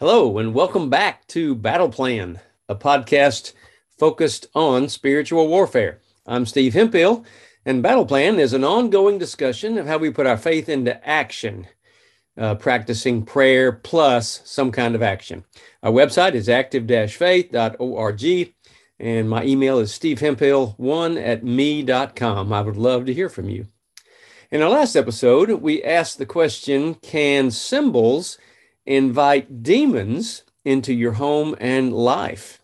Hello, and welcome back to Battle Plan, a podcast focused on spiritual warfare. I'm Steve Hemphill, and Battle Plan is an ongoing discussion of how we put our faith into action, uh, practicing prayer plus some kind of action. Our website is active faith.org, and my email is stevehemphill1 at me.com. I would love to hear from you. In our last episode, we asked the question Can symbols invite demons into your home and life.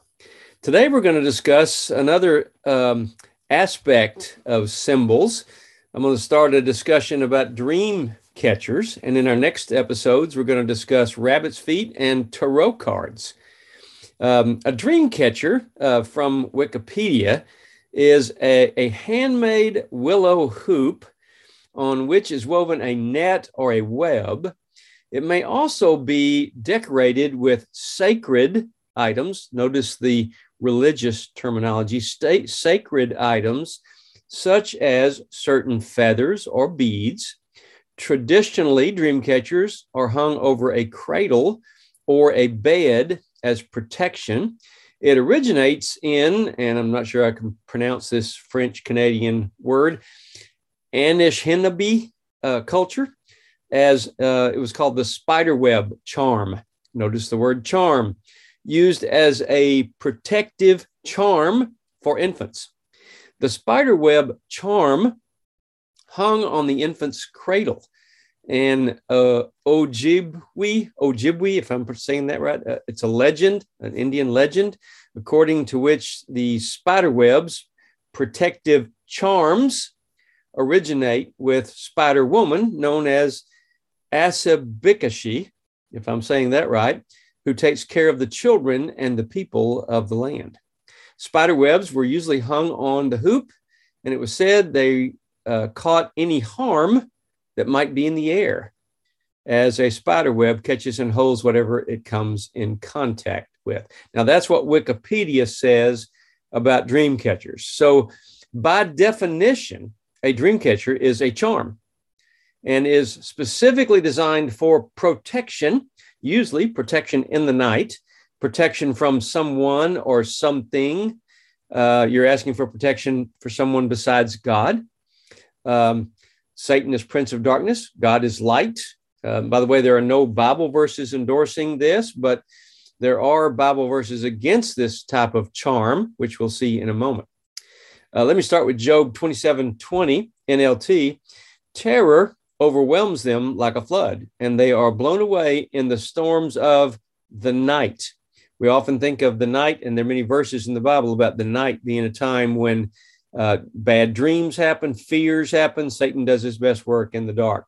Today, we're going to discuss another um, aspect of symbols. I'm going to start a discussion about dream catchers. And in our next episodes, we're going to discuss rabbit's feet and tarot cards. Um, a dream catcher uh, from Wikipedia is a, a handmade willow hoop on which is woven a net or a web it may also be decorated with sacred items. Notice the religious terminology, state sacred items such as certain feathers or beads. Traditionally, dream catchers are hung over a cradle or a bed as protection. It originates in, and I'm not sure I can pronounce this French Canadian word, Anishinaabe uh, culture as uh, it was called the spider web charm. Notice the word charm, used as a protective charm for infants. The spider web charm hung on the infant's cradle. And uh, Ojibwe, Ojibwe, if I'm saying that right, uh, it's a legend, an Indian legend, according to which the spider webs, protective charms, originate with Spider Woman, known as Asibikaashi, if I'm saying that right, who takes care of the children and the people of the land. Spider webs were usually hung on the hoop, and it was said they uh, caught any harm that might be in the air, as a spider web catches and holds whatever it comes in contact with. Now, that's what Wikipedia says about dream catchers. So, by definition, a dream catcher is a charm and is specifically designed for protection, usually protection in the night, protection from someone or something. Uh, you're asking for protection for someone besides God. Um, Satan is prince of darkness, God is light. Uh, by the way, there are no Bible verses endorsing this, but there are Bible verses against this type of charm, which we'll see in a moment. Uh, let me start with Job 27 20 NLT. Terror overwhelms them like a flood, and they are blown away in the storms of the night. We often think of the night, and there are many verses in the Bible about the night being a time when uh, bad dreams happen, fears happen. Satan does his best work in the dark.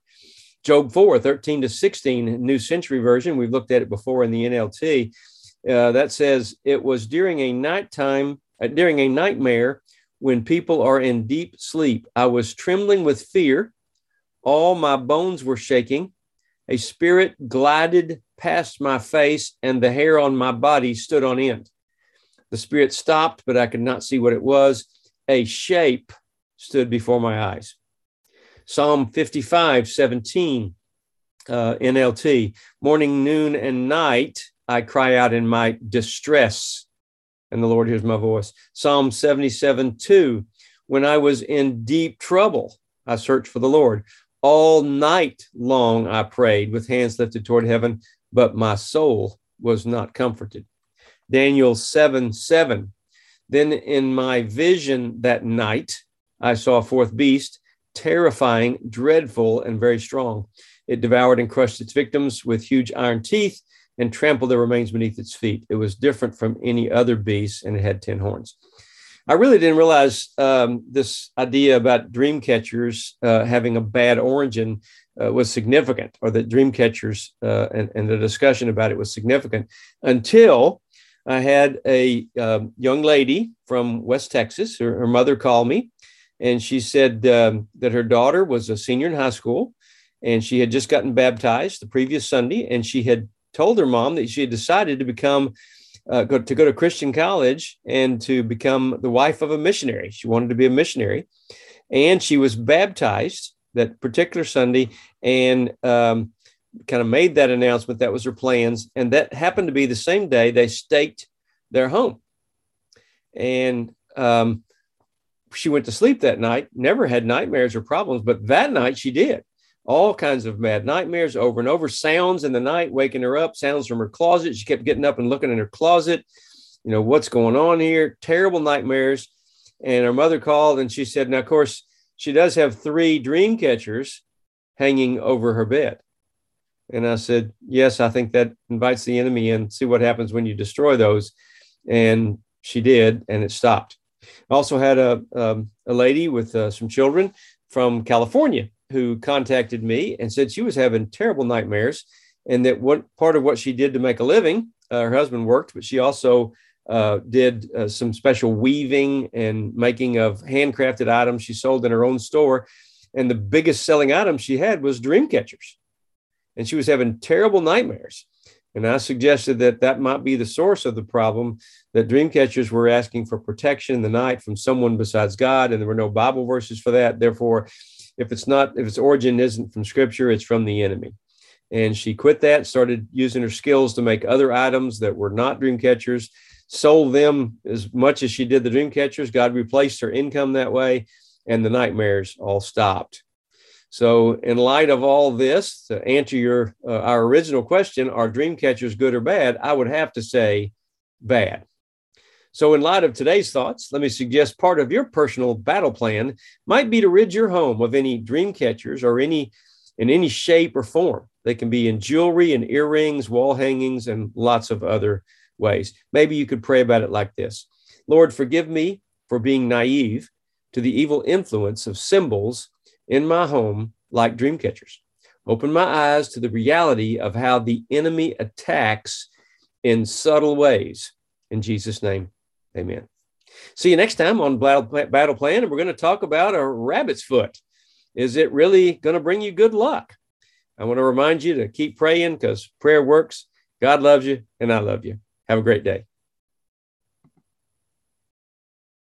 Job 4, 13 to 16, New Century Version, we've looked at it before in the NLT. Uh, that says, It was during a nighttime, uh, during a nightmare, when people are in deep sleep. I was trembling with fear all my bones were shaking. A spirit glided past my face, and the hair on my body stood on end. The spirit stopped, but I could not see what it was. A shape stood before my eyes. Psalm 55, 17, uh, NLT. Morning, noon, and night, I cry out in my distress, and the Lord hears my voice. Psalm 77, 2. When I was in deep trouble, I searched for the Lord. All night long I prayed with hands lifted toward heaven, but my soul was not comforted. Daniel 7 7. Then in my vision that night, I saw a fourth beast, terrifying, dreadful, and very strong. It devoured and crushed its victims with huge iron teeth and trampled their remains beneath its feet. It was different from any other beast and it had 10 horns. I really didn't realize um, this idea about dream catchers uh, having a bad origin uh, was significant, or that dream catchers uh, and, and, the discussion about it was significant until I had a um, young lady from West Texas. Her, her, mother called me, and she said um, that her daughter was a senior in high school, and she had just gotten baptized the previous Sunday, and she had told her mom that she had decided to become uh, go, to go to Christian college and to become the wife of a missionary. She wanted to be a missionary, and she was baptized that particular Sunday. And um, kind of made that announcement. That was her plans. And that happened to be the same day they staked their home. And um, she went to sleep that night, never had nightmares or problems, but that night she did. All kinds of mad nightmares over and over, sounds in the night waking her up, sounds from her closet. She kept getting up and looking in her closet. You know, what's going on here? Terrible nightmares. And her mother called and she said, Now, of course, she does have three dream catchers hanging over her bed. And I said, Yes, I think that invites the enemy in. See what happens when you destroy those. And she did, and it stopped. I also had a, um, a lady with uh, some children from California who contacted me and said she was having terrible nightmares and that what part of what she did to make a living, uh, her husband worked, but she also uh, did uh, some special weaving and making of handcrafted items she sold in her own store. And the biggest selling item she had was dream catchers. And she was having terrible nightmares. And I suggested that that might be the source of the problem that dream catchers were asking for protection in the night from someone besides God, and there were no Bible verses for that. Therefore, if it's not, if its origin isn't from scripture, it's from the enemy. And she quit that, started using her skills to make other items that were not dream catchers, sold them as much as she did the dream catchers. God replaced her income that way, and the nightmares all stopped. So, in light of all this, to answer your uh, our original question, are dream catchers good or bad? I would have to say bad. So, in light of today's thoughts, let me suggest part of your personal battle plan might be to rid your home of any dream catchers or any in any shape or form. They can be in jewelry and earrings, wall hangings, and lots of other ways. Maybe you could pray about it like this Lord, forgive me for being naive to the evil influence of symbols in my home like dream catchers. Open my eyes to the reality of how the enemy attacks in subtle ways. In Jesus' name, amen. See you next time on Battle Plan, and we're going to talk about a rabbit's foot. Is it really going to bring you good luck? I want to remind you to keep praying because prayer works. God loves you, and I love you. Have a great day.